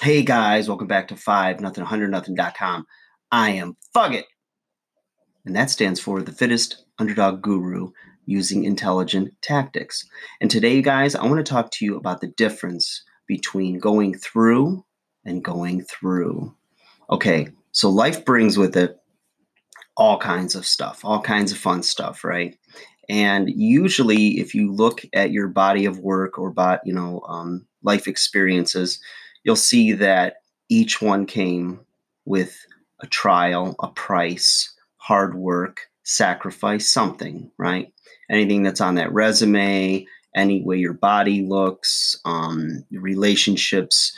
Hey guys, welcome back to 5 nothing 100 nothing.com. I am Fugget. And that stands for the fittest underdog guru using intelligent tactics. And today, guys, I want to talk to you about the difference between going through and going through. Okay, so life brings with it all kinds of stuff, all kinds of fun stuff, right? And usually, if you look at your body of work or bot, you know, um, life experiences, you'll see that each one came with a trial, a price, hard work, sacrifice, something, right? Anything that's on that resume, any way your body looks, um, relationships,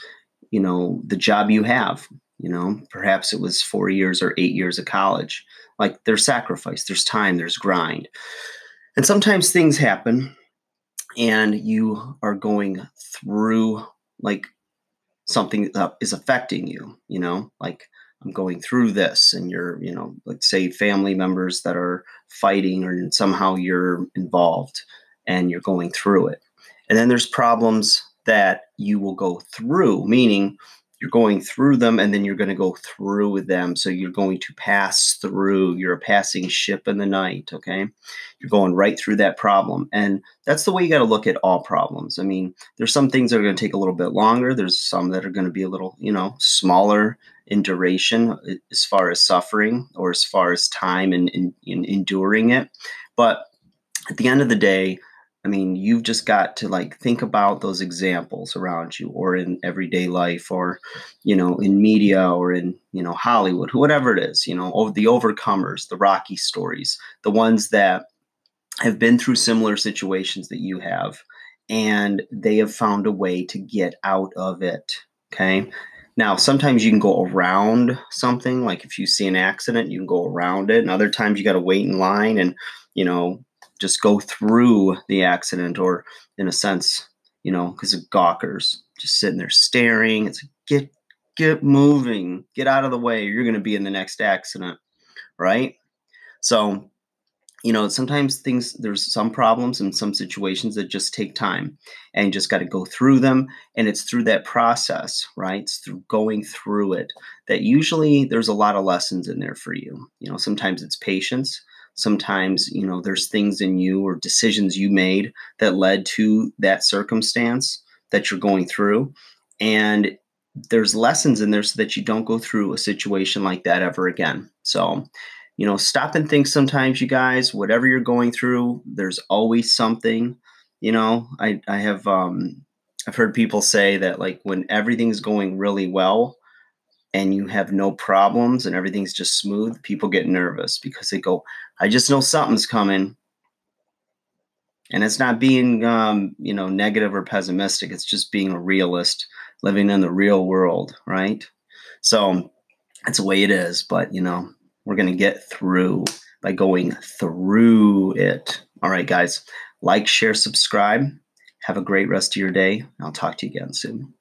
you know, the job you have, you know, perhaps it was four years or eight years of college. Like there's sacrifice, there's time, there's grind. And sometimes things happen and you are going through like something that is affecting you, you know, like I'm going through this and you're, you know, like say family members that are fighting or somehow you're involved and you're going through it. And then there's problems that you will go through, meaning you're going through them and then you're going to go through them. So you're going to pass through. You're a passing ship in the night. Okay. You're going right through that problem. And that's the way you got to look at all problems. I mean, there's some things that are going to take a little bit longer. There's some that are going to be a little, you know, smaller in duration as far as suffering or as far as time and in, in enduring it. But at the end of the day, I mean, you've just got to like think about those examples around you or in everyday life or, you know, in media or in, you know, Hollywood, whatever it is, you know, the overcomers, the Rocky stories, the ones that have been through similar situations that you have and they have found a way to get out of it. Okay. Now, sometimes you can go around something, like if you see an accident, you can go around it. And other times you got to wait in line and, you know, just go through the accident or in a sense you know because of gawkers just sitting there staring. It's like, get get moving. Get out of the way. You're going to be in the next accident. Right? So you know sometimes things there's some problems and some situations that just take time and you just got to go through them. And it's through that process right? It's through going through it that usually there's a lot of lessons in there for you. You know sometimes it's patience sometimes you know there's things in you or decisions you made that led to that circumstance that you're going through. And there's lessons in there so that you don't go through a situation like that ever again. So you know stop and think sometimes you guys whatever you're going through there's always something. You know i i have um i've heard people say that like when everything's going really well and you have no problems and everything's just smooth, people get nervous because they go, I just know something's coming. And it's not being, um, you know, negative or pessimistic. It's just being a realist, living in the real world, right? So that's the way it is. But, you know, we're going to get through by going through it. All right, guys, like, share, subscribe. Have a great rest of your day. I'll talk to you again soon.